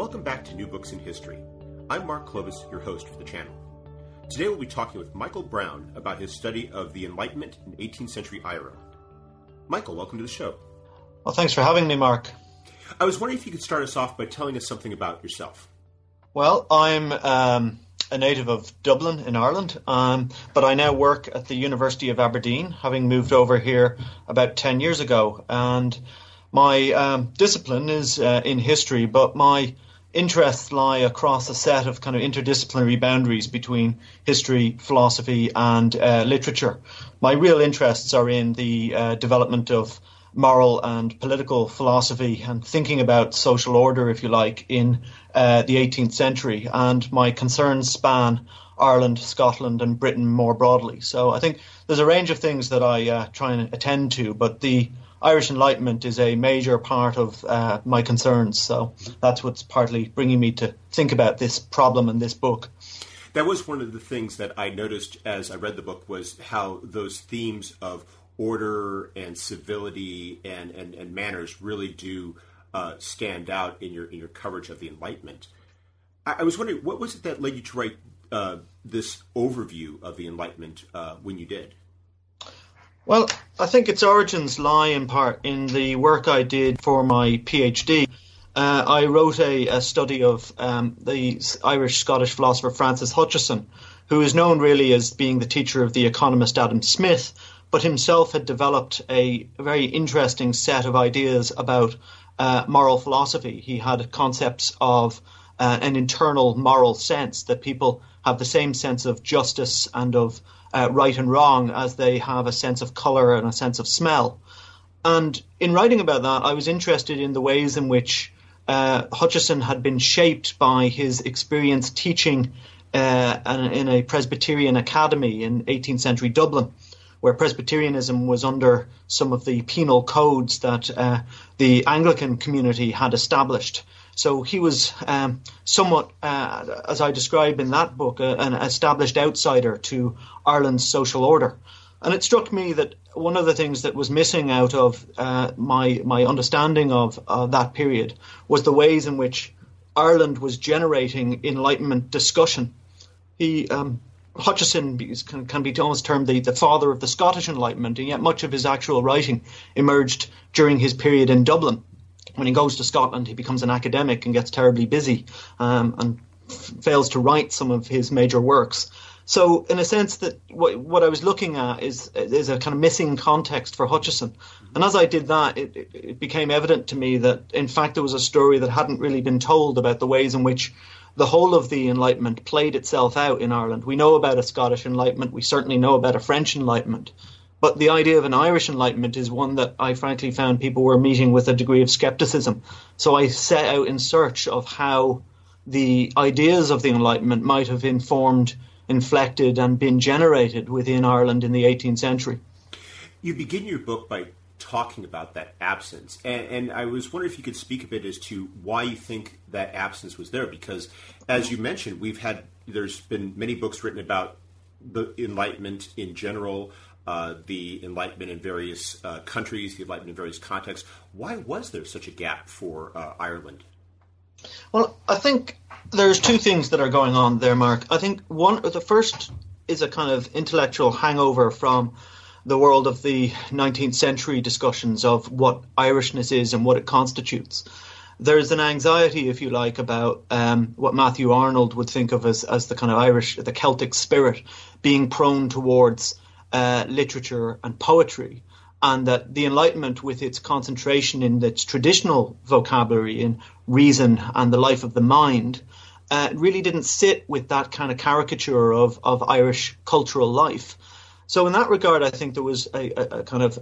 welcome back to New Books in History. I'm Mark Klobas, your host for the channel. Today we'll be talking with Michael Brown about his study of the Enlightenment in 18th century Ireland. Michael, welcome to the show. Well, thanks for having me, Mark. I was wondering if you could start us off by telling us something about yourself. Well, I'm um, a native of Dublin in Ireland, um, but I now work at the University of Aberdeen, having moved over here about 10 years ago. And my um, discipline is uh, in history, but my interests lie across a set of kind of interdisciplinary boundaries between history, philosophy, and uh, literature. My real interests are in the uh, development of moral and political philosophy and thinking about social order, if you like, in uh, the 18th century. And my concerns span Ireland, Scotland, and Britain more broadly. So I think there's a range of things that I uh, try and attend to, but the Irish Enlightenment is a major part of uh, my concerns. So that's what's partly bringing me to think about this problem and this book. That was one of the things that I noticed as I read the book was how those themes of order and civility and, and, and manners really do uh, stand out in your in your coverage of the Enlightenment. I, I was wondering what was it that led you to write uh, this overview of the Enlightenment uh, when you did. Well, I think its origins lie in part in the work I did for my PhD. Uh, I wrote a, a study of um, the Irish Scottish philosopher Francis Hutcheson, who is known really as being the teacher of the economist Adam Smith, but himself had developed a very interesting set of ideas about uh, moral philosophy. He had concepts of uh, an internal moral sense that people have the same sense of justice and of uh, right and wrong as they have a sense of color and a sense of smell. And in writing about that, I was interested in the ways in which uh, Hutcheson had been shaped by his experience teaching uh, in a Presbyterian academy in 18th century Dublin, where Presbyterianism was under some of the penal codes that uh, the Anglican community had established. So he was um, somewhat, uh, as I describe in that book, an established outsider to Ireland's social order. And it struck me that one of the things that was missing out of uh, my my understanding of that period was the ways in which Ireland was generating Enlightenment discussion. He um, Hutcheson can, can, be almost termed the, the father of the Scottish Enlightenment, and yet much of his actual writing emerged during his period in Dublin when he goes to Scotland, he becomes an academic and gets terribly busy um, and f- fails to write some of his major works. So, in a sense, that what, what I was looking at is is a kind of missing context for Hutcheson, and as I did that, it, it became evident to me that in fact there was a story that hadn't really been told about the ways in which the whole of the Enlightenment played itself out in Ireland. We know about a Scottish Enlightenment, we certainly know about a French Enlightenment, but the idea of an Irish Enlightenment is one that I frankly found people were meeting with a degree of skepticism. So I set out in search of how the ideas of the Enlightenment might have informed, inflected, and been generated within Ireland in the 18th century. You begin your book by talking about that absence, and, and, I was wondering if you could speak a bit as to why you think that absence was there. Because, as you mentioned, we've had there's been many books written about the Enlightenment in general, uh, the Enlightenment in various uh, countries, the Enlightenment in various contexts. Why was there such a gap for uh, Ireland? Well, I think there's two things that are going on there, Mark. I think one, the first is a kind of intellectual hangover from the world of the 19th century discussions of what Irishness is and what it constitutes. There's an anxiety, if you like, about um, what Matthew Arnold would think of as, as the kind of Irish, the Celtic spirit being prone towards uh, literature and poetry, and that the Enlightenment, with its concentration in its traditional vocabulary in reason and the life of the mind, uh, really didn't sit with that kind of caricature of, of Irish cultural life. So, in that regard, I think there was a, a, a kind of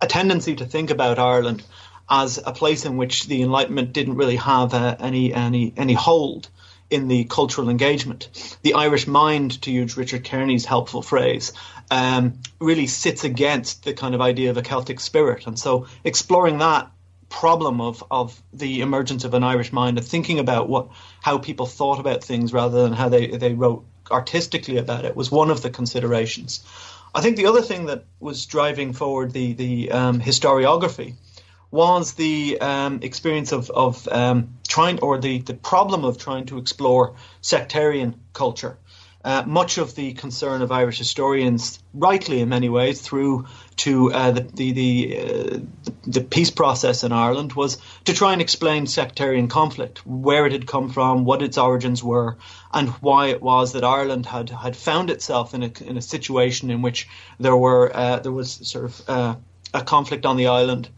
a tendency to think about Ireland as a place in which the Enlightenment didn't really have uh, any any any hold in the cultural engagement. The Irish mind, to use Richard Kearney's helpful phrase, um, really sits against the kind of idea of a Celtic spirit. And so exploring that problem of, of the emergence of an Irish mind and thinking about what how people thought about things rather than how they, they wrote artistically about it was one of the considerations. I think the other thing that was driving forward the, the um, historiography was the um, experience of, of um, trying or the, the problem of trying to explore sectarian culture. Uh, much of the concern of Irish historians, rightly in many ways, through to uh, the the the, uh, the, peace process in Ireland, was to try and explain sectarian conflict, where it had come from, what its origins were, and why it was that Ireland had, had found itself in a in a situation in which there were uh, there was sort of uh, a conflict on the island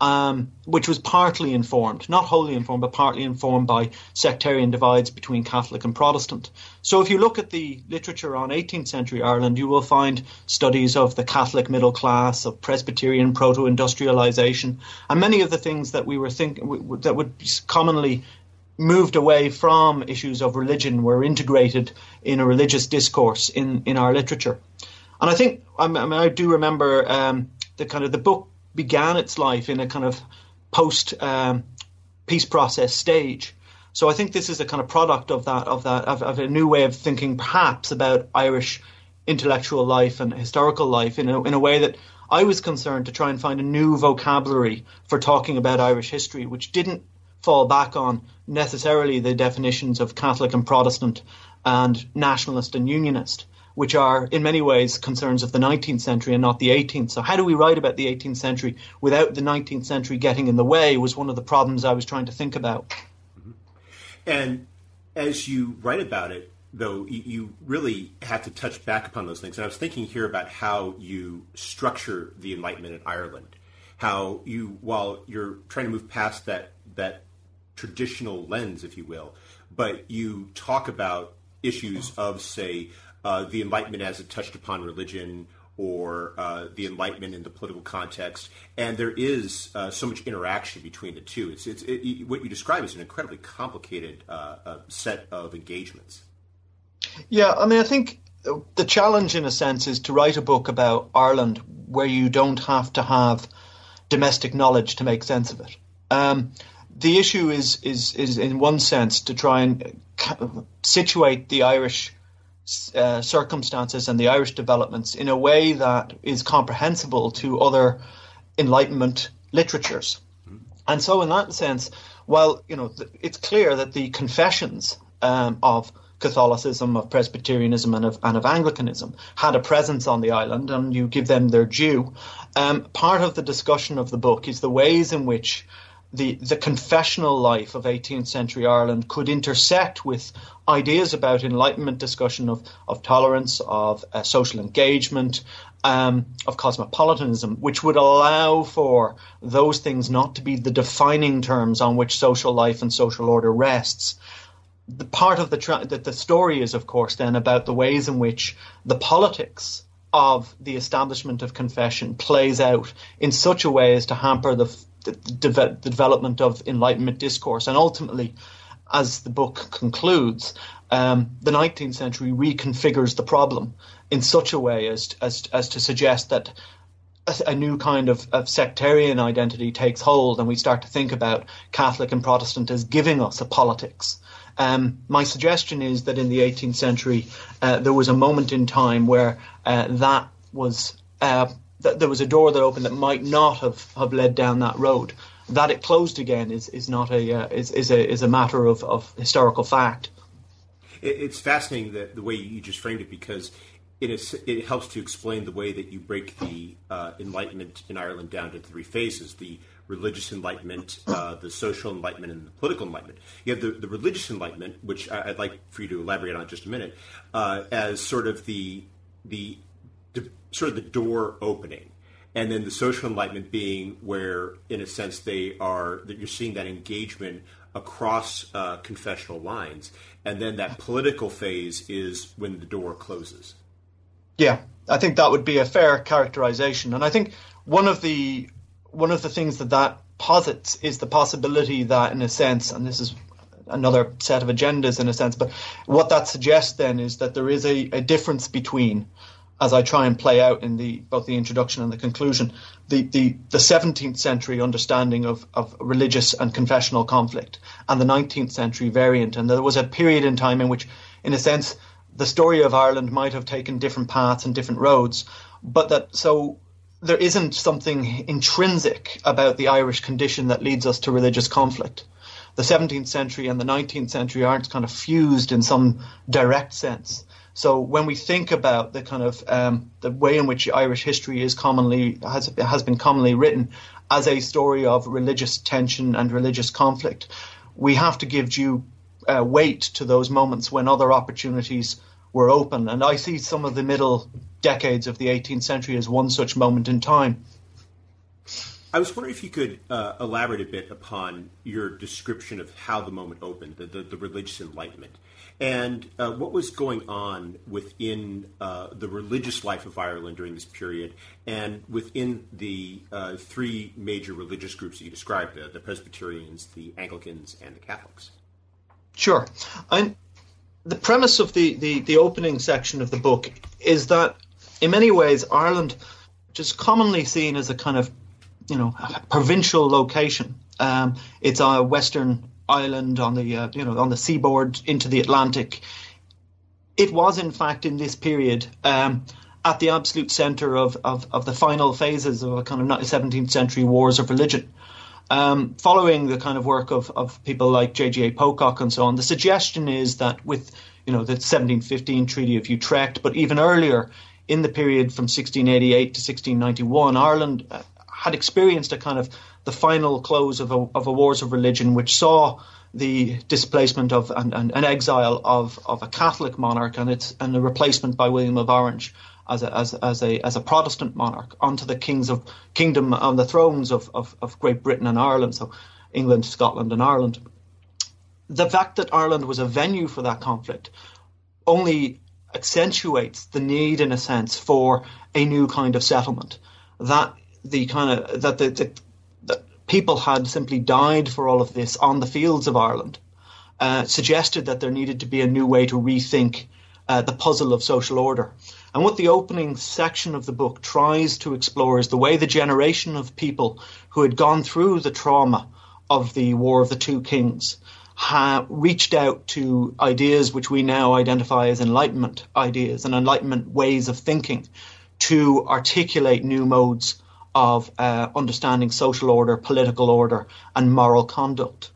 um, which was partly informed, not wholly informed, but partly informed by sectarian divides between Catholic and Protestant. So if you look at the literature on 18th century Ireland, you will find studies of the Catholic middle class, of Presbyterian proto industrialization, and many of the things that we were thinking that would commonly moved away from issues of religion were integrated in a religious discourse in, in our literature. And I think I, mean, I do remember um, the kind of the book began its life in a kind of post um, peace process stage. So I think this is a kind of product of that of that of, of, a new way of thinking, perhaps about Irish intellectual life and historical life in a, in a way that I was concerned to try and find a new vocabulary for talking about Irish history, which didn't fall back on necessarily the definitions of Catholic and Protestant and nationalist and unionist, which are in many ways concerns of the 19th century and not the 18th. So, how do we write about the 18th century without the 19th century getting in the way was one of the problems I was trying to think about. Mm-hmm. And as you write about it, though, you really have to touch back upon those things. And I was thinking here about how you structure the Enlightenment in Ireland, how you, while you're trying to move past that that traditional lens, if you will, but you talk about issues of, say, uh, the Enlightenment as it touched upon religion or uh, the Enlightenment in the political context, and there is uh, so much interaction between the two. It's, it's it, what you describe as an incredibly complicated uh, uh, set of engagements. Yeah, I mean, I think the challenge, in a sense, is to write a book about Ireland where you don't have to have domestic knowledge to make sense of it. Um, the issue is, is, is, in one sense, to try and situate the Irish uh, circumstances and the Irish developments in a way that is comprehensible to other Enlightenment literatures. And so, in that sense, while you know it's clear that the confessions um, of Catholicism, of Presbyterianism, and of, and of Anglicanism had a presence on the island, and you give them their due. Um, part of the discussion of the book is the ways in which the, the confessional life of 18th century Ireland could intersect with ideas about Enlightenment discussion of, of tolerance, of uh, social engagement, um, of cosmopolitanism, which would allow for those things not to be the defining terms on which social life and social order rests. The part of the tra- that the story is, of course, then about the ways in which the politics of the establishment of confession plays out in such a way as to hamper the the, the, development of Enlightenment discourse. And ultimately, as the book concludes, um, the 19th century reconfigures the problem in such a way as, as, as to suggest that a, a new kind of, of, sectarian identity takes hold and we start to think about Catholic and Protestant as giving us a politics. Um, my suggestion is that in the 18th century, uh, there was a moment in time where uh, that was uh, that there was a door that opened that might not have, have led down that road. That it closed again is, is not a uh, is, is a is a matter of, of historical fact. It's fascinating that the way you just framed it because it is it helps to explain the way that you break the uh, enlightenment in Ireland down to three phases: the religious enlightenment, uh, the social enlightenment, and the political enlightenment. You have the, the religious enlightenment, which I'd like for you to elaborate on just a minute, uh, as sort of the the sort of the door opening and then the social enlightenment being where in a sense they are that you're seeing that engagement across uh, confessional lines and then that political phase is when the door closes. Yeah. I think that would be a fair characterization and i think one of the one of the things that that posits is the possibility that in a sense and this is another set of agendas in a sense but what that suggests then is that there is a, a difference between as I try and play out in the both the introduction and the conclusion, the, the, the 17th century understanding of, of religious and confessional conflict and the 19th century variant. And there was a period in time in which, in a sense, the story of Ireland might have taken different paths and different roads, but that so there isn't something intrinsic about the Irish condition that leads us to religious conflict the 17th century and the 19th century aren't kind of fused in some direct sense. So when we think about the kind of um, the way in which Irish history is commonly has has been commonly written as a story of religious tension and religious conflict, we have to give due uh, weight to those moments when other opportunities were open. And I see some of the middle decades of the 18th century as one such moment in time. I was wondering if you could uh, elaborate a bit upon your description of how the moment opened, the, the, the religious enlightenment, and uh, what was going on within uh, the religious life of Ireland during this period, and within the uh, three major religious groups that you described the, the Presbyterians, the Anglicans, and the Catholics. Sure. I'm, the premise of the, the, the opening section of the book is that, in many ways, Ireland, which is commonly seen as a kind of you know provincial location. Um, it's a western island on the uh, you know on the seaboard into the Atlantic. It was in fact in this period um, at the absolute centre of, of, of, the final phases of a kind of 17th century wars of religion. Um, following the kind of work of, of people like J.G.A. Pocock and so on, the suggestion is that with you know the 1715 Treaty of Utrecht, but even earlier in the period from 1688 to 1691, Ireland uh, had experienced a kind of the final close of a, of a wars of religion, which saw the displacement of and, and, exile of, of a Catholic monarch and its and the replacement by William of Orange as a, as, as a as a Protestant monarch onto the kings of kingdom on the thrones of, of, of Great Britain and Ireland, so England, Scotland, and Ireland. The fact that Ireland was a venue for that conflict only accentuates the need, in a sense, for a new kind of settlement. That the kind of that the, the people had simply died for all of this on the fields of Ireland uh, suggested that there needed to be a new way to rethink uh, the puzzle of social order. And what the opening section of the book tries to explore is the way the generation of people who had gone through the trauma of the War of the Two Kings ha- reached out to ideas which we now identify as Enlightenment ideas and Enlightenment ways of thinking to articulate new modes of uh, understanding social order, political order, and moral conduct.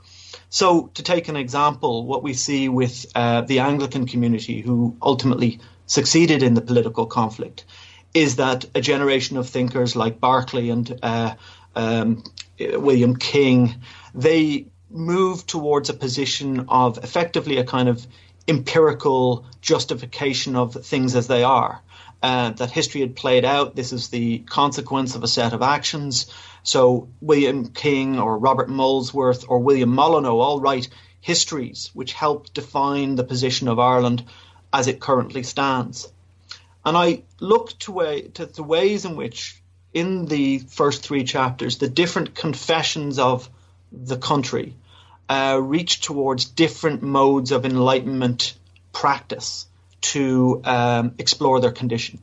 So, to take an example, what we see with uh, the Anglican community, who ultimately succeeded in the political conflict, is that a generation of thinkers like Berkeley and uh, um, William King, they moved towards a position of effectively a kind of empirical justification of things as they are uh, that history had played out. This is the consequence of a set of actions. So William King or Robert Molesworth or William Molyneux all write histories which help define the position of Ireland as it currently stands. And I look to, way, to the ways in which, in the first three chapters, the different confessions of the country uh, reach towards different modes of enlightenment practice to um, explore their condition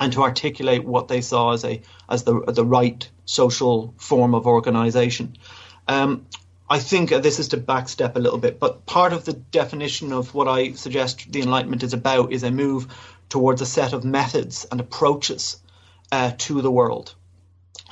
and to articulate what they saw as a as the the right social form of organisation. Um, I think this is to backstep a little bit, but part of the definition of what I suggest the Enlightenment is about is a move towards a set of methods and approaches uh, to the world.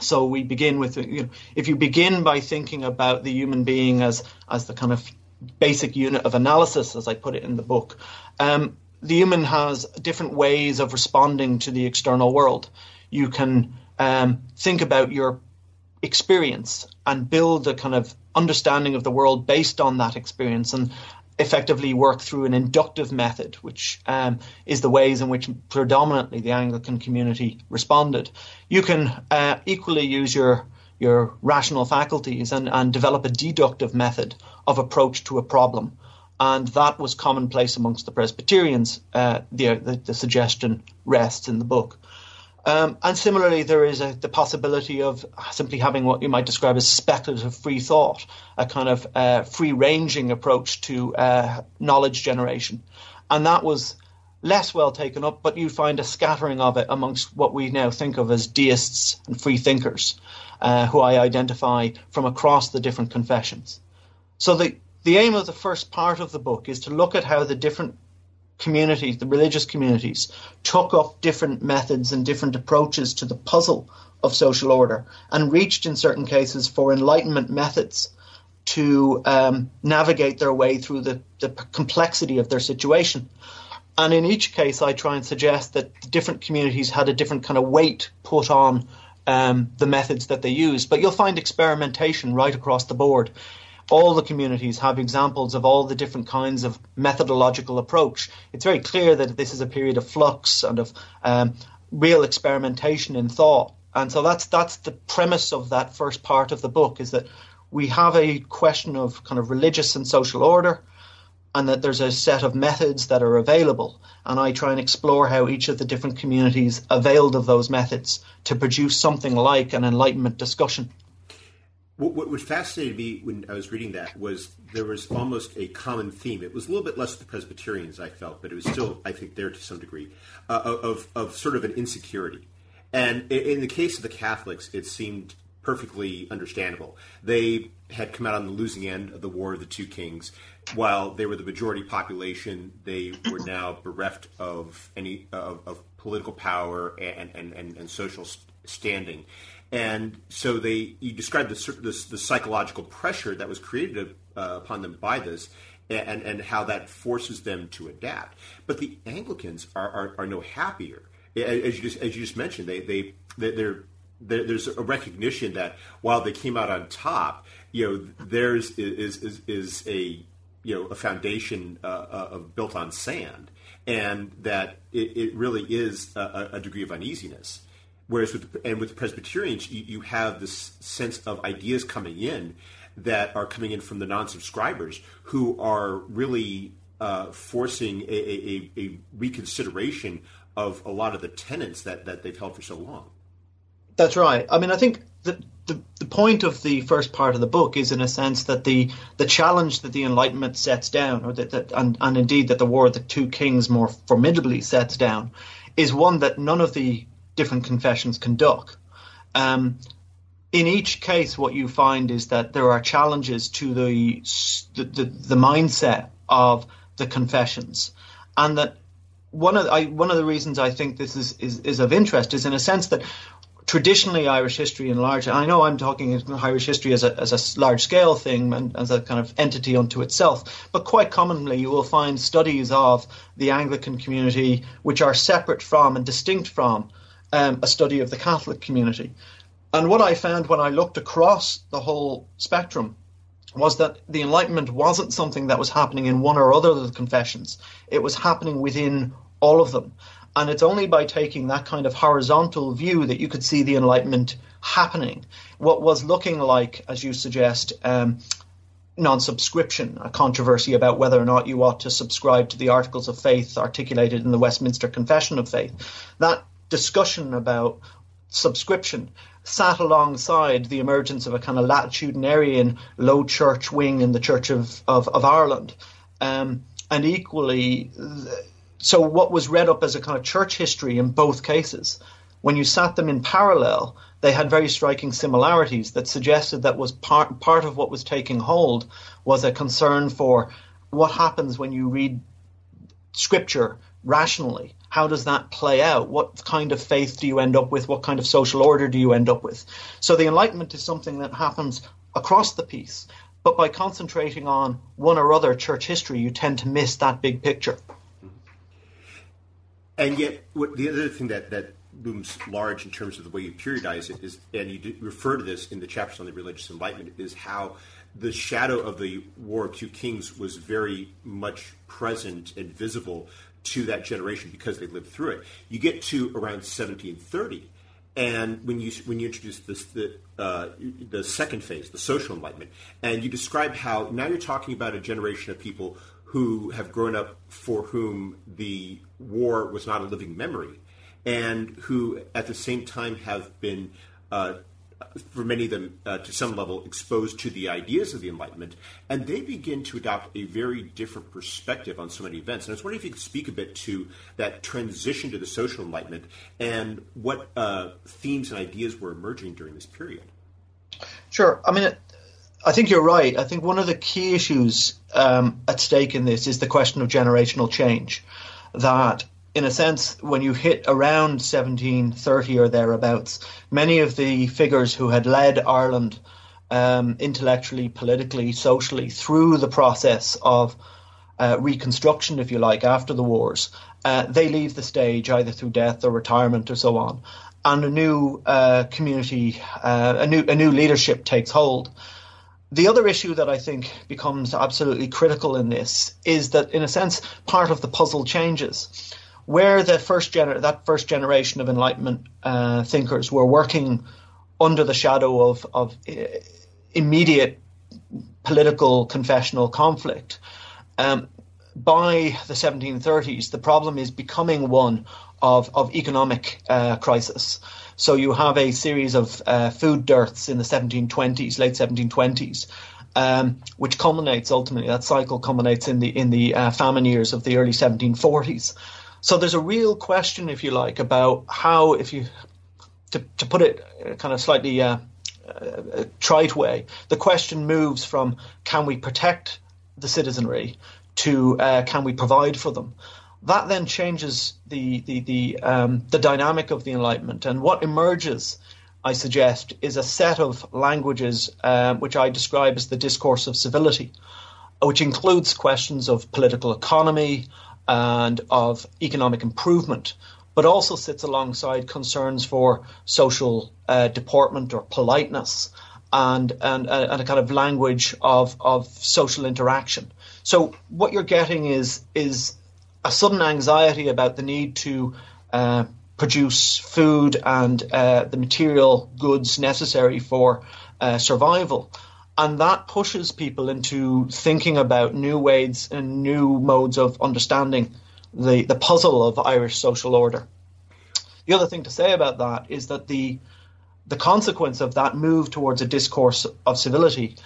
So we begin with, you know, if you begin by thinking about the human being as as the kind of basic unit of analysis, as I put it in the book, um, the human has different ways of responding to the external world. You can um, think about your experience and build a kind of understanding of the world based on that experience and effectively work through an inductive method, which um, is the ways in which predominantly the Anglican community responded. You can uh, equally use your your rational faculties and, and develop a deductive method of approach to a problem and that was commonplace amongst the Presbyterians. Uh, the, the, the, suggestion rests in the book. Um, and similarly, there is a, the possibility of simply having what you might describe as speculative free thought, a kind of uh, free ranging approach to uh, knowledge generation. And that was less well taken up, but you find a scattering of it amongst what we now think of as deists and free thinkers, uh, who I identify from across the different confessions. So the, the aim of the first part of the book is to look at how the different communities, the religious communities, took up different methods and different approaches to the puzzle of social order and reached, in certain cases, for enlightenment methods to um, navigate their way through the, the complexity of their situation. And in each case, I try and suggest that different communities had a different kind of weight put on um, the methods that they used. But you'll find experimentation right across the board. All the communities have examples of all the different kinds of methodological approach. It's very clear that this is a period of flux and of um, real experimentation in thought. And so that's that's the premise of that first part of the book is that we have a question of kind of religious and social order, and that there's a set of methods that are available. And I try and explore how each of the different communities availed of those methods to produce something like an Enlightenment discussion. What, what fascinated me when I was reading that was there was almost a common theme. It was a little bit less the Presbyterians, I felt, but it was still, I think, there to some degree, uh, of, of sort of an insecurity. And in the case of the Catholics, it seemed perfectly understandable. They had come out on the losing end of the War of the Two Kings. While they were the majority population, they were now bereft of any of, of political power and, and, and, and social standing. And so they, you described the, the, the psychological pressure that was created uh, upon them by this, and, and how that forces them to adapt. But the Anglicans are, are, are no happier. As you just, as you just mentioned, they, they, they're there's a recognition that while they came out on top, you know, theirs is is, is a you know a foundation uh, uh, built on sand, and that it, it really is a, a, degree of uneasiness. Whereas with and with Presbyterians, you, you have this sense of ideas coming in that are coming in from the non-subscribers who are really uh, forcing a, a, a reconsideration of a lot of the tenets that, that they've held for so long. That's right. I mean, I think the, the, the point of the first part of the book is, in a sense, that the the challenge that the Enlightenment sets down, or that, that and, and indeed that the War of the Two Kings more formidably sets down, is one that none of the different confessions conduct. Um, in each case, what you find is that there are challenges to the the, the, the mindset of the confessions, and that one of the, I, one of the reasons I think this is, is, is of interest is in a sense that traditionally Irish history in large, I know I'm talking Irish history as a, as a large scale thing and as a kind of entity unto itself, but quite commonly you will find studies of the Anglican community which are separate from and distinct from um, a study of the Catholic community. And what I found when I looked across the whole spectrum was that the Enlightenment wasn't something that was happening in one or other of the confessions. It was happening within all of them. And it's only by taking that kind of horizontal view that you could see the Enlightenment happening. What was looking like, as you suggest, um, non subscription, a controversy about whether or not you ought to subscribe to the Articles of Faith articulated in the Westminster Confession of Faith. That discussion about subscription sat alongside the emergence of a kind of latitudinarian low church wing in the Church of, of, of Ireland. Um, and equally, so what was read up as a kind of church history in both cases, when you sat them in parallel, they had very striking similarities that suggested that was part part of what was taking hold was a concern for what happens when you read scripture rationally. How does that play out? What kind of faith do you end up with? What kind of social order do you end up with? So the Enlightenment is something that happens across the piece, but by concentrating on one or other church history, you tend to miss that big picture. And yet, what, the other thing that, that looms large in terms of the way you periodize it is, and you refer to this in the chapters on the religious enlightenment, is how the shadow of the War of Two Kings was very much present and visible to that generation because they lived through it. You get to around 1730, and when you when you introduce this the uh, the second phase, the social enlightenment, and you describe how now you're talking about a generation of people who have grown up for whom the war was not a living memory, and who at the same time have been, uh, for many of them, uh, to some level, exposed to the ideas of the Enlightenment, and they begin to adopt a very different perspective on so many events. And I was wondering if you could speak a bit to that transition to the social Enlightenment and what uh, themes and ideas were emerging during this period. Sure. I mean, I think you're right. I think one of the key issues um, at stake in this is the question of generational change. That, in a sense, when you hit around 1730 or thereabouts, many of the figures who had led Ireland um, intellectually, politically, socially through the process of uh, reconstruction, if you like, after the wars, uh, they leave the stage either through death or retirement or so on, and a new uh, community, uh, a new a new leadership takes hold. The other issue that I think becomes absolutely critical in this is that, in a sense, part of the puzzle changes. Where the first gener- that first generation of Enlightenment uh, thinkers were working under the shadow of, of uh, immediate political confessional conflict, um, by the 1730s, the problem is becoming one of, of economic uh, crisis. So you have a series of uh, food dearths in the 1720s, late 1720s, um, which culminates ultimately. That cycle culminates in the in the uh, famine years of the early 1740s. So there's a real question, if you like, about how, if you to, to put it kind of slightly uh, uh, trite way, the question moves from can we protect the citizenry to uh, can we provide for them? That then changes the the the, um, the dynamic of the Enlightenment, and what emerges, I suggest, is a set of languages um, which I describe as the discourse of civility, which includes questions of political economy and of economic improvement, but also sits alongside concerns for social uh, deportment or politeness and, and, uh, and a kind of language of, of social interaction. So what you're getting is is a sudden anxiety about the need to uh, produce food and uh, the material goods necessary for uh, survival. And that pushes people into thinking about new ways and new modes of understanding the, the puzzle of Irish social order. The other thing to say about that is that the the consequence of that move towards a discourse of civility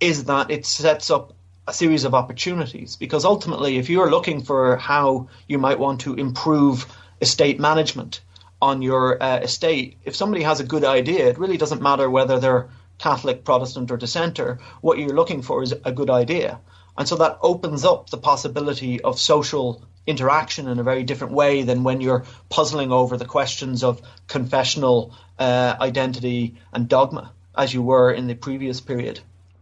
is that it sets up a series of opportunities because ultimately if you're looking for how you might want to improve estate management on your uh, estate if somebody has a good idea it really doesn't matter whether they're catholic protestant or dissenter what you're looking for is a good idea and so that opens up the possibility of social interaction in a very different way than when you're puzzling over the questions of confessional uh, identity and dogma, as you were in the previous period.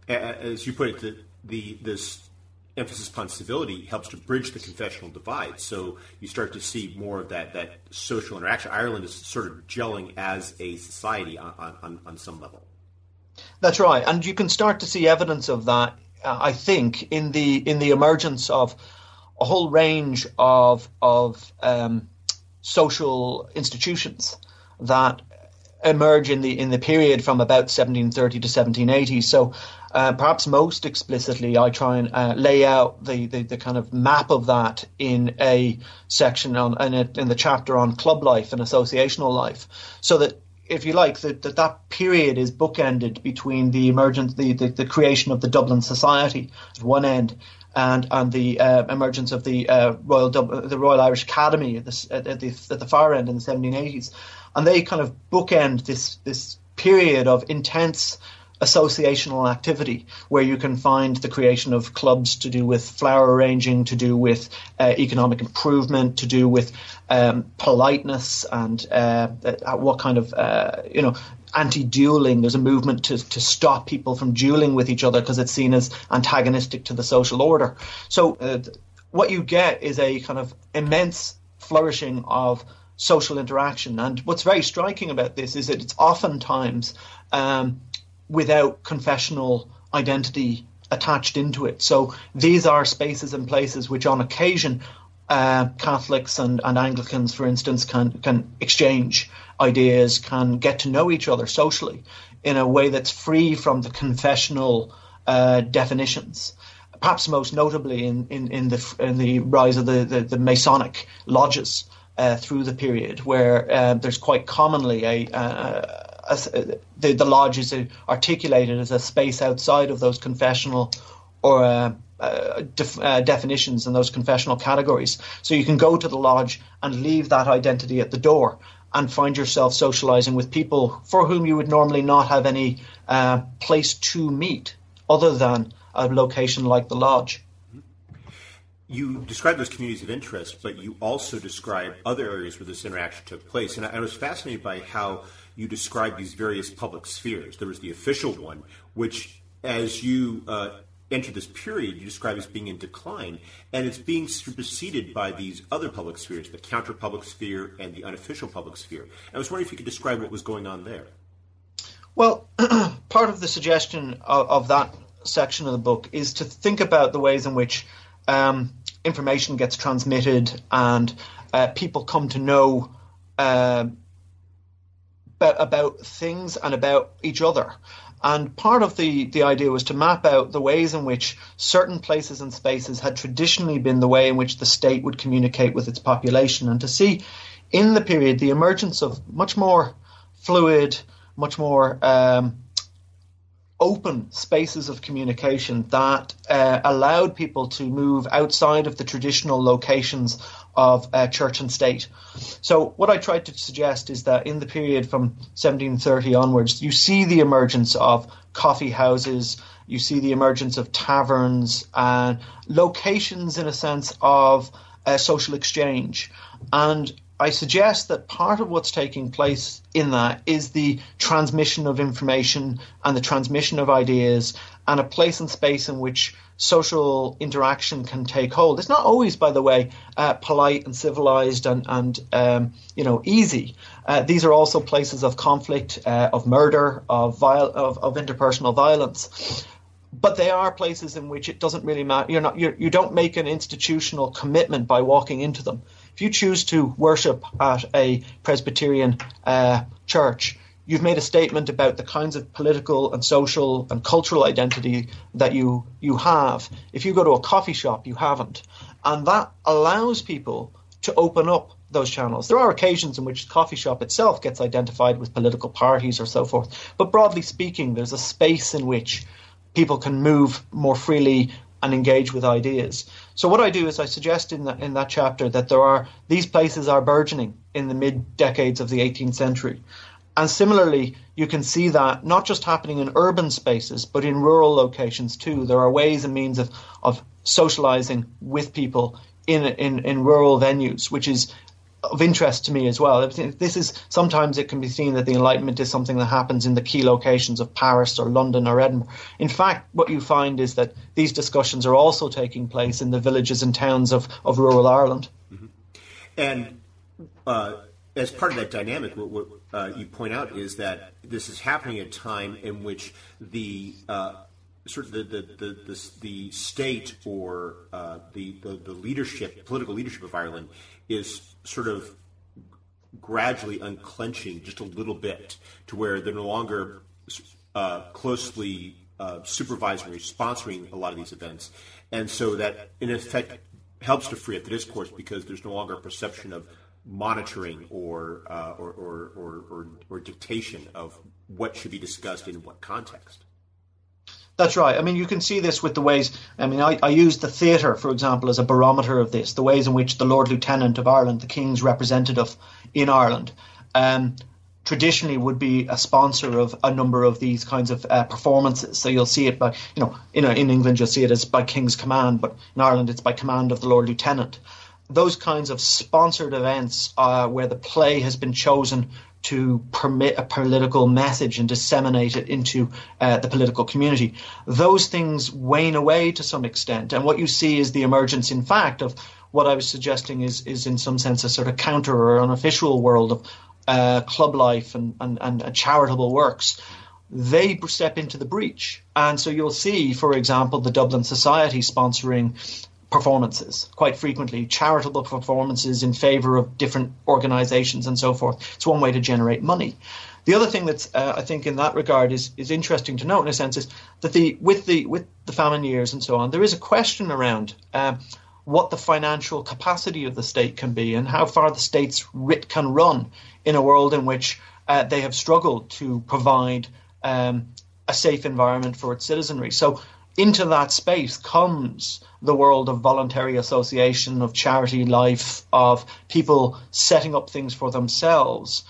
As you put it, the, the this emphasis upon civility helps to bridge the confessional divide. So you start to see more of that that social interaction. Ireland is sort of gelling as a society on, on, on some level. That's right, and you can start to see evidence of that. Uh, I think in the in the emergence of a whole range of of um, social institutions that emerge in the in the period from about 1730 to 1780. So uh, perhaps most explicitly, I try and uh, lay out the, the, the, kind of map of that in a section on in, a, in the chapter on club life and associational life, so that if you like, that that, that period is bookended between the emergence, the, the, the creation of the Dublin Society at one end, and and the uh, emergence of the uh, Royal the Royal Irish Academy at the, at the, at the far end in the 1780s, and they kind of bookend this this period of intense associational activity where you can find the creation of clubs to do with flower arranging, to do with uh, economic improvement, to do with um, politeness and uh, uh what kind of uh, you know anti-dueling. There's a movement to, to stop people from dueling with each other because it's seen as antagonistic to the social order. So uh, what you get is a kind of immense flourishing of social interaction. And what's very striking about this is that it's oftentimes um, without confessional identity attached into it. So these are spaces and places which, on occasion, uh, Catholics and, and Anglicans, for instance, can can exchange ideas, can get to know each other socially in a way that's free from the confessional uh, definitions. Perhaps most notably in, in, in the in the rise of the, the, the Masonic lodges uh, through the period, where uh, there's quite commonly a, a, the, the lodge is articulated as a space outside of those confessional or uh, uh, def, uh, definitions and those confessional categories. So you can go to the lodge and leave that identity at the door and find yourself socializing with people for whom you would normally not have any uh, place to meet other than a location like the lodge. You describe those communities of interest, but you also describe other areas where this interaction took place. And I was fascinated by how you describe these various public spheres. There was the official one, which, as you uh, enter this period, you describe as being in decline, and it's being superseded by these other public spheres, the counter public sphere and the unofficial public sphere. I was wondering if you could describe what was going on there. Well, part of the suggestion of, of, that section of the book is to think about the ways in which um, information gets transmitted and uh, people come to know uh, about, about things and about each other. And part of the, the idea was to map out the ways in which certain places and spaces had traditionally been the way in which the state would communicate with its population, and to see in the period the emergence of much more fluid, much more um, open spaces of communication that uh, allowed people to move outside of the traditional locations of uh, church and state. So, what I tried to suggest is that in the period from 1730 onwards, you see the emergence of coffee houses, you see the emergence of taverns, and locations in a sense of uh, social exchange. And I suggest that part of what's taking place in that is the transmission of information and the transmission of ideas and a place and space in which social interaction can take hold. It's not always, by the way, uh, polite and civilized and, and um, you know easy. Uh, these are also places of conflict, uh, of murder, of, viol- of, of interpersonal violence but they are places in which it doesn't really matter. You're not you're, you do not make an institutional commitment by walking into them. If you choose to worship at a Presbyterian uh, church, you've made a statement about the kinds of political and social and cultural identity that you you have. If you go to a coffee shop, you haven't, and that allows people to open up those channels. There are occasions in which the coffee shop itself gets identified with political parties or so forth, but broadly speaking, there's a space in which people can move more freely and engage with ideas. So what I do is I suggest in that in that chapter that there are these places are burgeoning in the mid decades of the 18th century. And similarly, you can see that not just happening in urban spaces, but in rural locations too. There are ways and means of, of socializing with people in, in, in rural venues, which is of interest to me as well. This is sometimes it can be seen that the Enlightenment is something that happens in the key locations of Paris or London or Edinburgh. In fact, what you find is that these discussions are also taking place in the villages and towns of, of rural Ireland. Mm-hmm. And uh, as part of that dynamic, what, what uh, you point out is that this is happening at a time in which the uh, sort of the the, the, the, the state or uh, the, the the leadership, political leadership of Ireland is sort of gradually unclenching just a little bit to where they're no longer uh, closely uh, supervising or sponsoring a lot of these events. And so that, in effect, helps to free up the discourse because there's no longer a perception of monitoring or, uh, or, or, or, or, dictation of what should be discussed in what context. That's right. I mean, you can see this with the ways. I mean, I, I use the theatre, for example, as a barometer of this. The ways in which the Lord Lieutenant of Ireland, the King's representative in Ireland, um, traditionally would be a sponsor of a number of these kinds of uh, performances. So you'll see it by, you know, in, in England you'll see it as by King's command, but in Ireland it's by command of the Lord Lieutenant. Those kinds of sponsored events where the play has been chosen to permit a political message and disseminate it into uh, the political community. Those things wane away to some extent, and what you see is the emergence, in fact, of what I was suggesting is is in some sense a sort of counter or unofficial world of uh, club life and, and, and charitable works they step into the breach. And so you'll see, for example, the Dublin Society sponsoring performances quite frequently, charitable performances in favor of different organizations and so forth. It's one way to generate money. The other thing that's uh, I think in that regard is is interesting to note in a sense is that the with the with the famine years and so on, there is a question around uh, what the financial capacity of the state can be and how far the state's writ can run in a world in which uh, they have struggled to provide um, a safe environment for its citizenry. So into that space comes the world of voluntary association, of charity life, of people setting up things for themselves.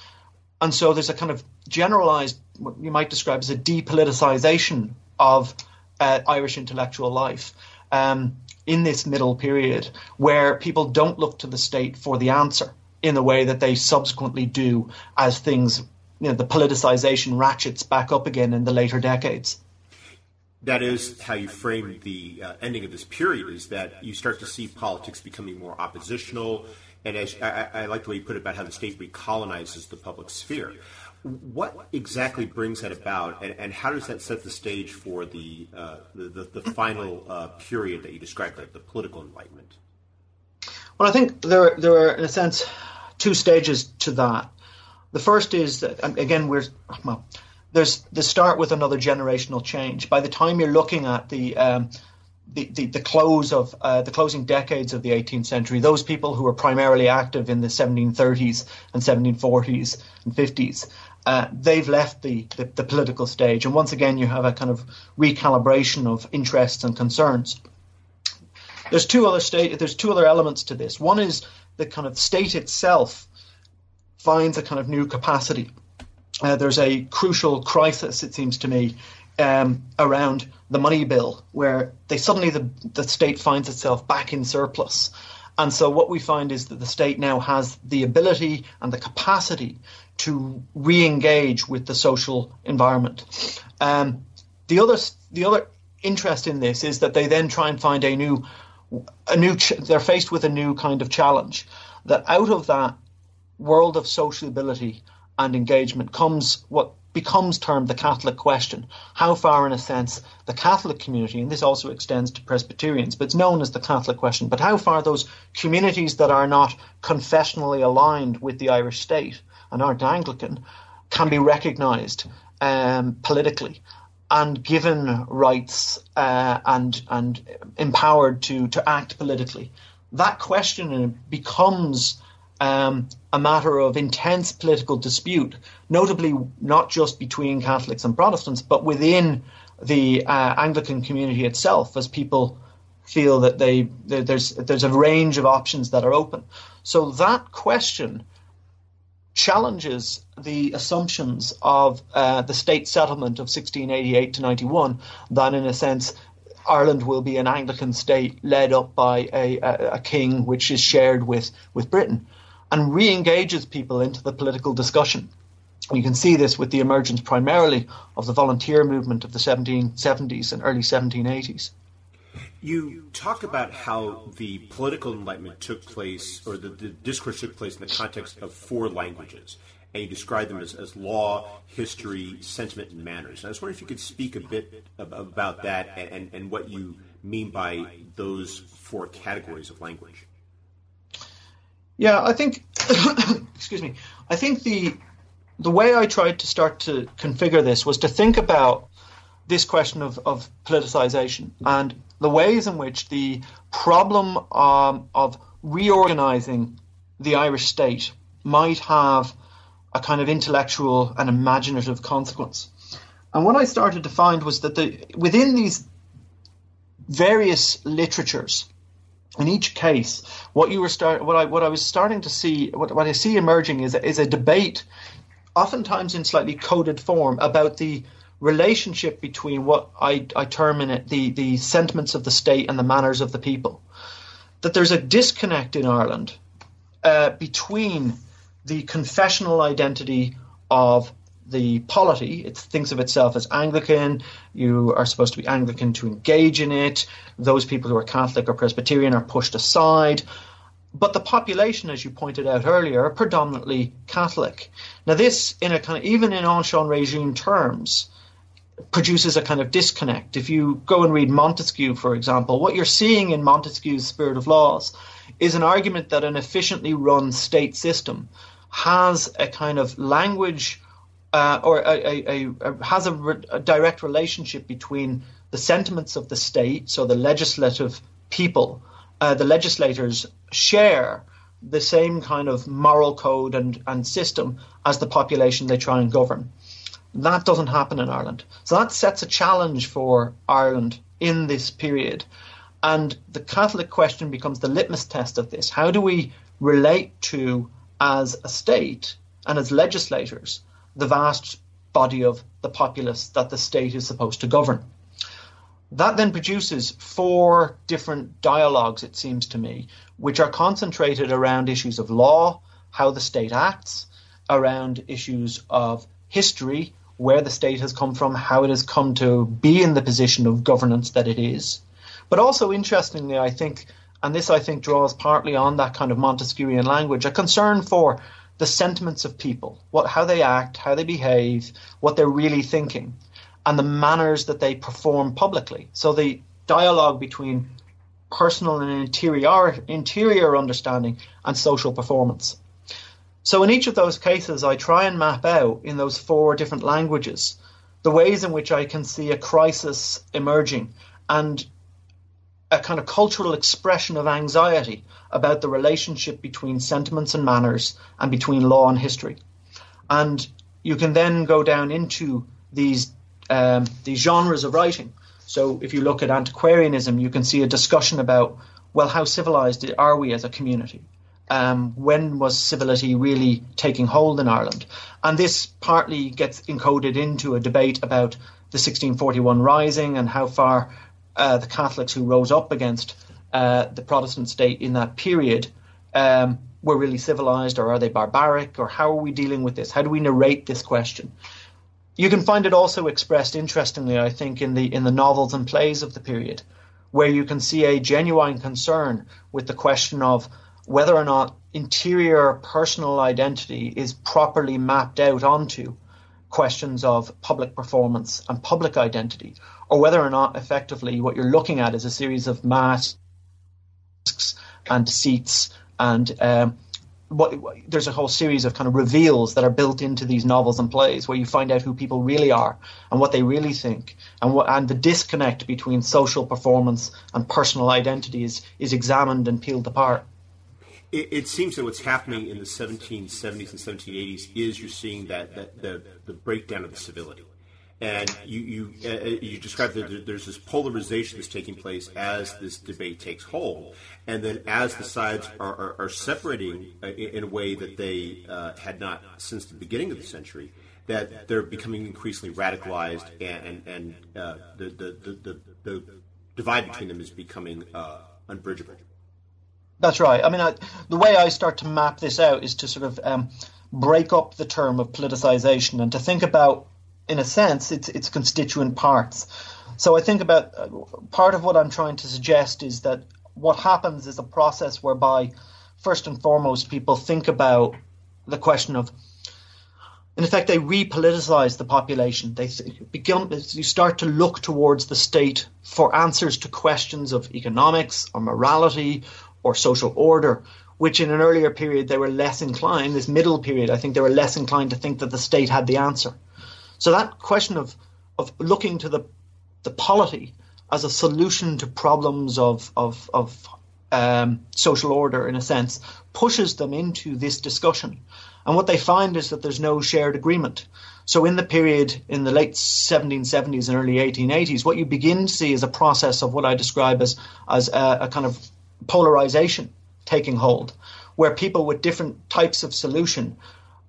And so there's a kind of generalized, what you might describe as a depoliticization of uh, Irish intellectual life um, in this middle period, where people don't look to the state for the answer in the way that they subsequently do as things you know, the politicization ratchets back up again in the later decades. That is how you frame the uh, ending of this period. Is that you start to see politics becoming more oppositional, and as I, I like the way you put it about how the state recolonizes the public sphere. What exactly brings that about, and, and how does that set the stage for the uh, the, the, the, final uh, period that you described, like the political enlightenment? Well, I think there there are, in a sense, two stages to that. The first is that again we're well, there's the start with another generational change. By the time you're looking at the um, the, the, the, close of uh, the closing decades of the 18th century, those people who were primarily active in the 1730s and 1740s and 50s uh, they've left the, the, the, political stage. And once again, you have a kind of recalibration of interests and concerns. There's two other state. There's two other elements to this. One is the kind of state itself finds a kind of new capacity. Uh, there's a crucial crisis, it seems to me, um, around the money bill, where they suddenly the, the state finds itself back in surplus. And so what we find is that the state now has the ability and the capacity to re-engage with the social environment. Um, the other the other interest in this is that they then try and find a new a new ch- they're faced with a new kind of challenge that out of that world of sociability and engagement comes what becomes termed the Catholic question. How far, in a sense, the Catholic community, and this also extends to Presbyterians, but it's known as the Catholic question, but how far those communities that are not confessionally aligned with the Irish state and aren't Anglican can be recognised um, politically and given rights uh, and and empowered to to act politically. That question becomes um, a matter of intense political dispute, notably not just between Catholics and Protestants, but within the uh, Anglican community itself, as people feel that they there's there's a range of options that are open. So that question challenges the assumptions of uh, the state settlement of 1688 to 91 that, in a sense, Ireland will be an Anglican state led up by a, a, a king which is shared with, with Britain and re engages people into the political discussion. You can see this with the emergence primarily of the volunteer movement of the 1770s and early 1780s. You talk about how the political enlightenment took place, or the, the, discourse took place in the context of four languages, and you describe them as, as law, history, sentiment, and manners. And I was wondering if you could speak a bit about that and, and, and what you mean by those four categories of language. Yeah, I think, excuse me, I think the the way I tried to start to configure this was to think about this question of, of politicization and the ways in which the problem um, of reorganizing the Irish state might have a kind of intellectual and imaginative consequence. And what I started to find was that the, within these various literatures, in each case, what you were start, what I what I was starting to see, what, what I see emerging is a, is a debate, oftentimes in slightly coded form, about the relationship between what I, I term in it the, the sentiments of the state and the manners of the people. That there's a disconnect in Ireland uh, between the confessional identity of the polity. It thinks of itself as Anglican. You are supposed to be Anglican to engage in it. Those people who are Catholic or Presbyterian are pushed aside. But the population, as you pointed out earlier, are predominantly Catholic. Now, this, in a kind of even in ancien regime terms, produces a kind of disconnect. If you go and read Montesquieu, for example, what you're seeing in Montesquieu's Spirit of Laws is an argument that an efficiently run state system has a kind of language uh, or a, a, a, has re- a direct relationship between the sentiments of the state, so the legislative people, uh, the legislators share the same kind of moral code and, and system as the population they try and govern. That doesn't happen in Ireland. So that sets a challenge for Ireland in this period. And the Catholic question becomes the litmus test of this. How do we relate to, as a state and as legislators, the vast body of the populace that the state is supposed to govern? That then produces four different dialogues, it seems to me, which are concentrated around issues of law, how the state acts, around issues of history, where the state has come from, how it has come to be in the position of governance that it is. But also, interestingly, I think, and this I think draws partly on that kind of Montesquieuian language, a concern for the sentiments of people, what, how they act, how they behave, what they're really thinking, and the manners that they perform publicly. So the dialogue between personal and interior interior understanding and social performance. So in each of those cases, I try and map out in those four different languages the ways in which I can see a crisis emerging and a kind of cultural expression of anxiety about the relationship between sentiments and manners and between law and history. And you can then go down into these um, these genres of writing. So if you look at antiquarianism, you can see a discussion about well, how civilized are we as a community? um, when was civility really taking hold in Ireland? And this partly gets encoded into a debate about the 1641 Rising and how far uh, the Catholics who rose up against uh, the Protestant state in that period um, were really civilized, or are they barbaric, or how are we dealing with this? How do we narrate this question? You can find it also expressed interestingly, I think, in the in the novels and plays of the period, where you can see a genuine concern with the question of whether or not interior personal identity is properly mapped out onto questions of public performance and public identity, or whether or not effectively what you're looking at is a series of masks and deceits and um, what, there's a whole series of kind of reveals that are built into these novels and plays where you find out who people really are and what they really think and what and the disconnect between social performance and personal identity is, is examined and peeled apart it, it, seems that what's happening in the 1770s and 1780s is you're seeing that, that the, the breakdown of the civility. And you you uh, you described that there's this polarization that's taking place as this debate takes hold, and then as the sides are, are, are separating uh, in a way that they uh, had not since the beginning of the century, that they're becoming increasingly radicalized, and and, and uh, the, the, the, the, the divide between them is becoming uh, unbridgeable. That's right. I mean, I, the way I start to map this out is to sort of um, break up the term of politicization and to think about, in a sense, its its constituent parts. So I think about uh, part of what I'm trying to suggest is that what happens is a process whereby, first and foremost, people think about the question of in effect, they repoliticize the population. They begin, you start to look towards the state for answers to questions of economics or morality or social order, which in an earlier period they were less inclined, this middle period, I think they were less inclined to think that the state had the answer. So that question of, of looking to the, the polity as a solution to problems of, of, of um, social order, in a sense, pushes them into this discussion. And what they find is that there's no shared agreement. So, in the period in the late 1770s and early 1880s, what you begin to see is a process of what I describe as, as a, a kind of polarization taking hold, where people with different types of solution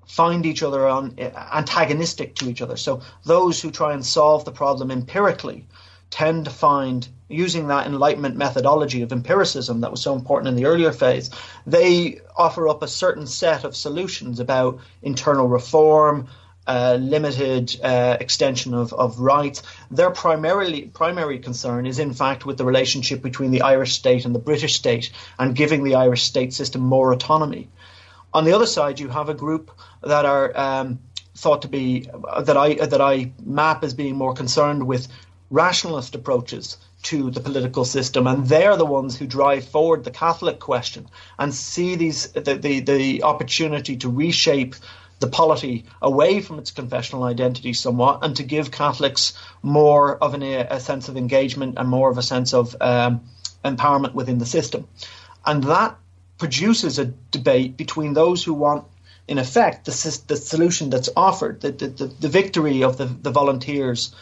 find each other on, antagonistic to each other. So those who try and solve the problem empirically tend to find using that enlightenment methodology of empiricism that was so important in the earlier phase they offer up a certain set of solutions about internal reform uh, limited uh, extension of, of rights. Their primarily primary concern is, in fact, with the relationship between the Irish state and the British state, and giving the Irish state system more autonomy. On the other side, you have a group that are um, thought to be that I that I map as being more concerned with rationalist approaches to the political system, and they're the ones who drive forward the Catholic question and see these the, the, the opportunity to reshape the polity away from its confessional identity somewhat and to give Catholics more of an, a sense of engagement and more of a sense of um, empowerment within the system. And that produces a debate between those who want, in effect, the, the solution that's offered, the, the, the victory of the, the volunteers,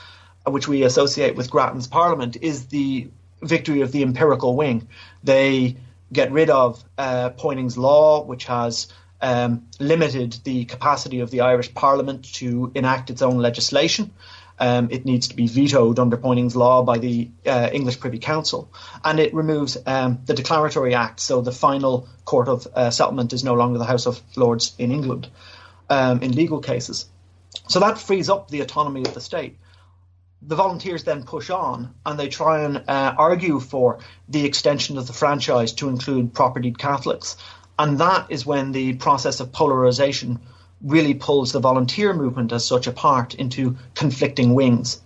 uh, which we associate with Grattan's Parliament, is the victory of the empirical wing. They get rid of uh, Poynings' law, which has um, limited the capacity of the Irish Parliament to enact its own legislation. Um, it needs to be vetoed under Poynings' law by the uh, English Privy Council, and it removes um, the Declaratory Act. So the final court of uh, settlement is no longer the House of Lords in England um, in legal cases. So that frees up the autonomy of the state. The volunteers then push on and they try and uh, argue for the extension of the franchise to include propertied Catholics. And that is when the process of polarization really pulls the volunteer movement as such apart into conflicting wings.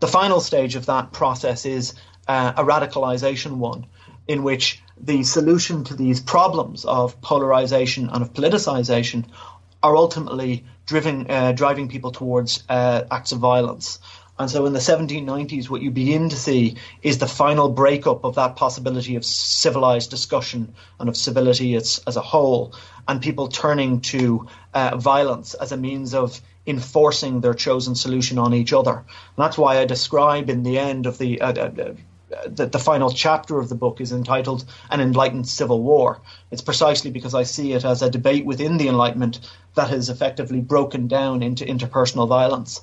The final stage of that process is uh, a radicalization one, in which the solution to these problems of polarization and of politicization are ultimately driven, uh, driving people towards uh, acts of violence. And so in the 1790s, what you begin to see is the final breakup of that possibility of civilized discussion and of civility as, as a whole, and people turning to uh, violence as a means of enforcing their chosen solution on each other. And that's why I describe in the end of the uh, uh the, the, final chapter of the book is entitled An Enlightened Civil War. It's precisely because I see it as a debate within the Enlightenment that has effectively broken down into interpersonal violence.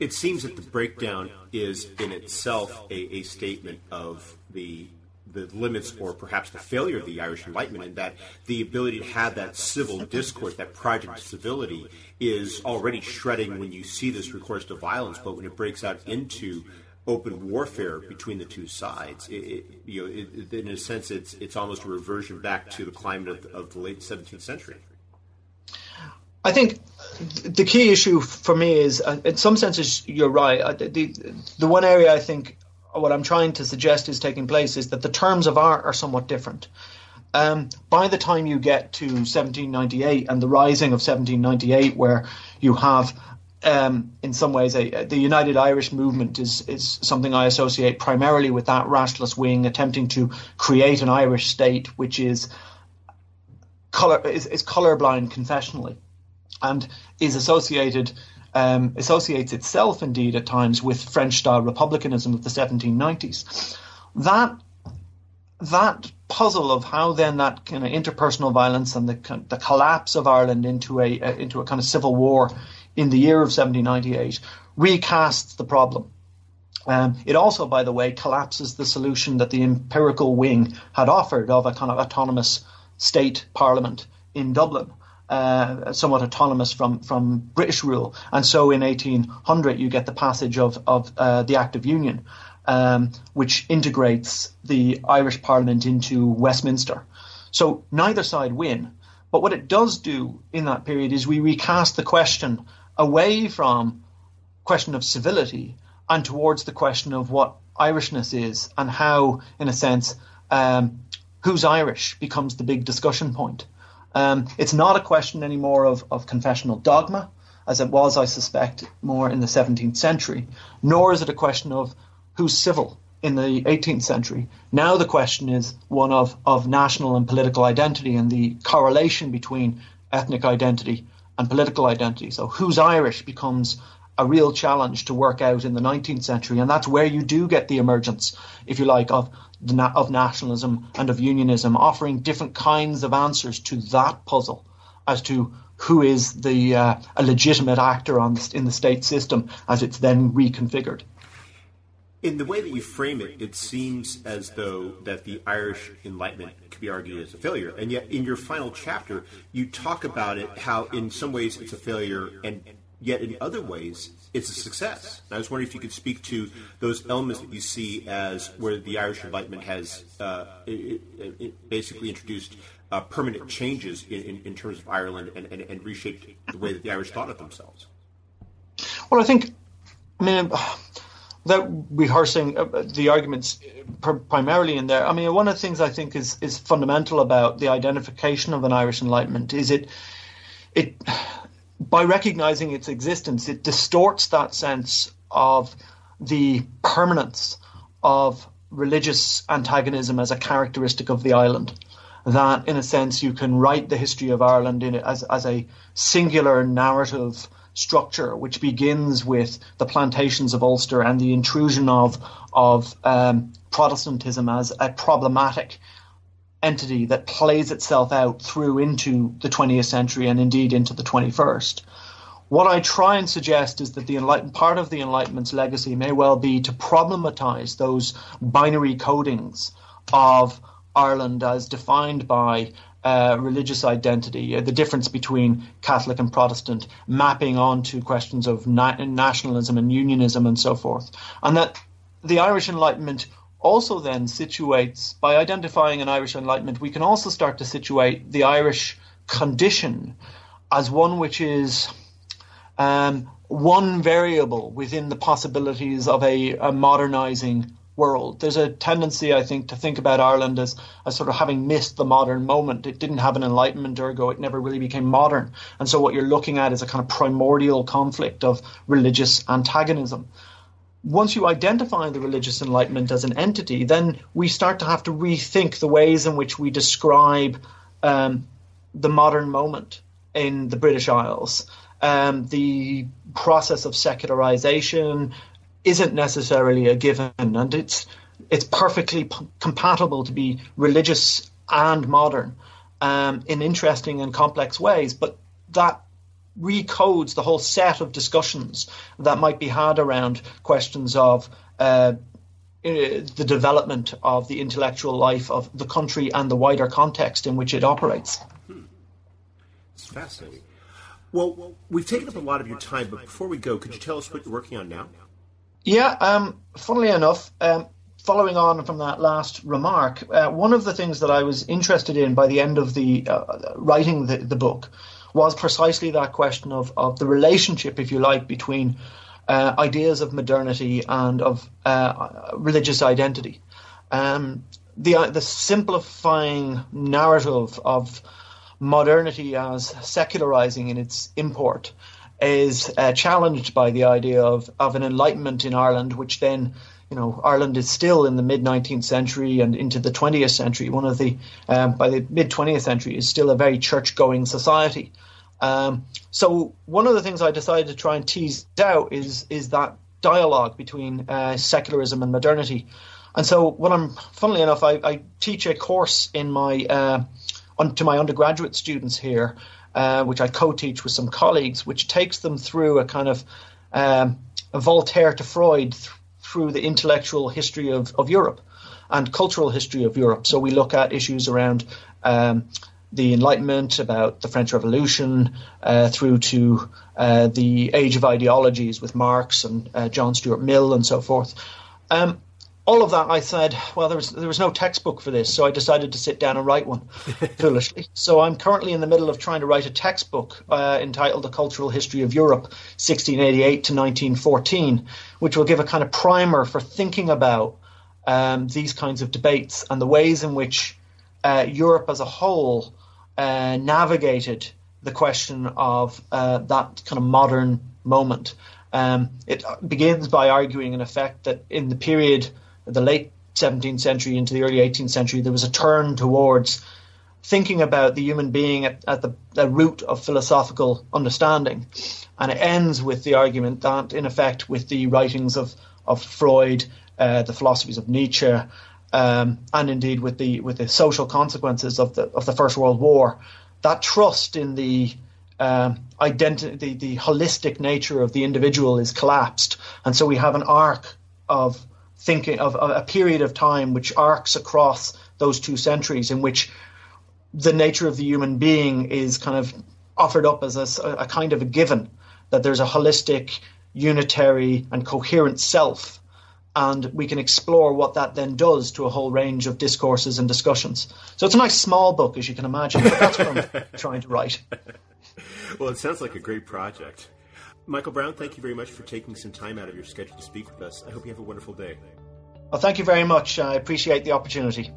It seems that the breakdown is in itself a, a statement of the the limits or perhaps the failure of the Irish Enlightenment, and that the ability to have that civil discourse, that project of civility, is already shredding when you see this recourse to violence. But when it breaks out into open warfare between the two sides. It, it, you know, it, in a sense, it's it's almost a reversion back to the climate of, of the late 17th century. I think the key issue for me is, uh, in some senses, you're right. Uh, the, the one area I think what I'm trying to suggest is taking place is that the terms of art are somewhat different. Um, by the time you get to 1798 and the rising of 1798, where you have um, in some ways, a, the United Irish movement is is something I associate primarily with that rationalist wing attempting to create an Irish state which is color is, is colorblind confessionally, and is associated um, associates itself indeed at times with French style republicanism of the 1790s. That that puzzle of how then that kind of interpersonal violence and the the collapse of Ireland into a, a into a kind of civil war in the year of 1798 recasts the problem. Um, it also, by the way, collapses the solution that the empirical wing had offered of a kind of autonomous state parliament in Dublin. Uh, somewhat autonomous from, from British rule. And so in 1800, you get the passage of, of uh, the Act of Union, um, which integrates the Irish Parliament into Westminster. So neither side win. But what it does do in that period is we recast the question away from question of civility and towards the question of what Irishness is and how, in a sense, um, who's Irish becomes the big discussion point. Um, it's not a question anymore of, of confessional dogma, as it was, I suspect, more in the 17th century, nor is it a question of who's civil in the 18th century. Now the question is one of, of national and political identity and the correlation between ethnic identity and political identity. So who's Irish becomes a real challenge to work out in the 19th century, and that's where you do get the emergence, if you like, of of nationalism and of unionism, offering different kinds of answers to that puzzle as to who is the uh, a legitimate actor on the, in the state system as it's then reconfigured. In the way that you frame it, it seems as though that the Irish Enlightenment could be argued as a failure, and yet in your final chapter, you talk about it how in some ways it's a failure, and yet in other ways it's a success. And I was wondering if you could speak to those elements that you see as where the Irish Enlightenment has uh, it, it basically introduced uh, permanent changes in, in, in, terms of Ireland and, and, and reshaped the way that the Irish thought of themselves. Well, I think, I mean without rehearsing uh, the arguments primarily in there, I mean, one of the things I think is is fundamental about the identification of an Irish Enlightenment is it it by recognizing its existence, it distorts that sense of the permanence of religious antagonism as a characteristic of the island. That, in a sense, you can write the history of Ireland in as, as a singular narrative structure, which begins with the plantations of Ulster and the intrusion of of um, Protestantism as a problematic entity that plays itself out through into the 20th century and indeed into the 21st. What I try and suggest is that the enlightened part of the Enlightenment's legacy may well be to problematize those binary codings of Ireland as defined by uh, religious identity, uh, the difference between Catholic and Protestant, mapping onto questions of na- nationalism and unionism and so forth. And that the Irish Enlightenment also then situates, by identifying an Irish Enlightenment, we can also start to situate the Irish condition as one which is um, one variable within the possibilities of a, a modernizing world. There's a tendency, I think, to think about Ireland as, as sort of having missed the modern moment. It didn't have an enlightenment ergo, it never really became modern. And so what you're looking at is a kind of primordial conflict of religious antagonism. Once you identify the religious enlightenment as an entity, then we start to have to rethink the ways in which we describe um, the modern moment in the British Isles. Um, the process of secularization, isn't necessarily a given, and it's it's perfectly p- compatible to be religious and modern um, in interesting and complex ways. But that recodes the whole set of discussions that might be had around questions of uh, the development of the intellectual life of the country and the wider context in which it operates. Hmm. It's fascinating. Well, we've taken up a lot of your time, but before we go, could you tell us what you're working on now? Yeah, um, funnily enough, um, following on from that last remark, uh, one of the things that I was interested in by the end of the uh, writing the, the, book was precisely that question of, of the relationship, if you like, between uh, ideas of modernity and of uh, religious identity. Um, the uh, the simplifying narrative of modernity as secularizing in its import is uh, challenged by the idea of, of an enlightenment in Ireland, which then, you know, Ireland is still in the mid 19th century and into the 20th century. One of the, um, by the mid 20th century, is still a very church going society. Um, so one of the things I decided to try and tease out is is that dialogue between uh, secularism and modernity. And so, what I'm, funnily enough, I, I teach a course in my uh, on, to my undergraduate students here uh, which I co-teach with some colleagues, which takes them through a kind of um, a Voltaire to Freud th- through the intellectual history of, of Europe and cultural history of Europe. So we look at issues around um, the Enlightenment, about the French Revolution, uh, through to uh, the age of ideologies with Marx and uh, John Stuart Mill and so forth. Um, all of that, I said, well, there was there was no textbook for this, so I decided to sit down and write one, foolishly. So I'm currently in the middle of trying to write a textbook uh, entitled "The Cultural History of Europe, 1688 to 1914," which will give a kind of primer for thinking about um, these kinds of debates and the ways in which uh, Europe as a whole uh, navigated the question of uh, that kind of modern moment. Um, it begins by arguing, in effect, that in the period the late 17th century into the early 18th century, there was a turn towards thinking about the human being at, at the, the, root of philosophical understanding. And it ends with the argument that, in effect, with the writings of, of Freud, uh, the philosophies of Nietzsche, um, and indeed with the with the social consequences of the of the First World War, that trust in the um, identity, the, the holistic nature of the individual is collapsed, and so we have an arc of thinking of, of a period of time which arcs across those two centuries in which the nature of the human being is kind of offered up as a, a, kind of a given that there's a holistic, unitary, and coherent self. And we can explore what that then does to a whole range of discourses and discussions. So it's a nice small book, as you can imagine, but that's what I'm trying to write. Well, it sounds like a great project. Michael Brown, thank you very much for taking some time out of your schedule to speak with us. I hope you have a wonderful day. Well, thank you very much. I appreciate the opportunity.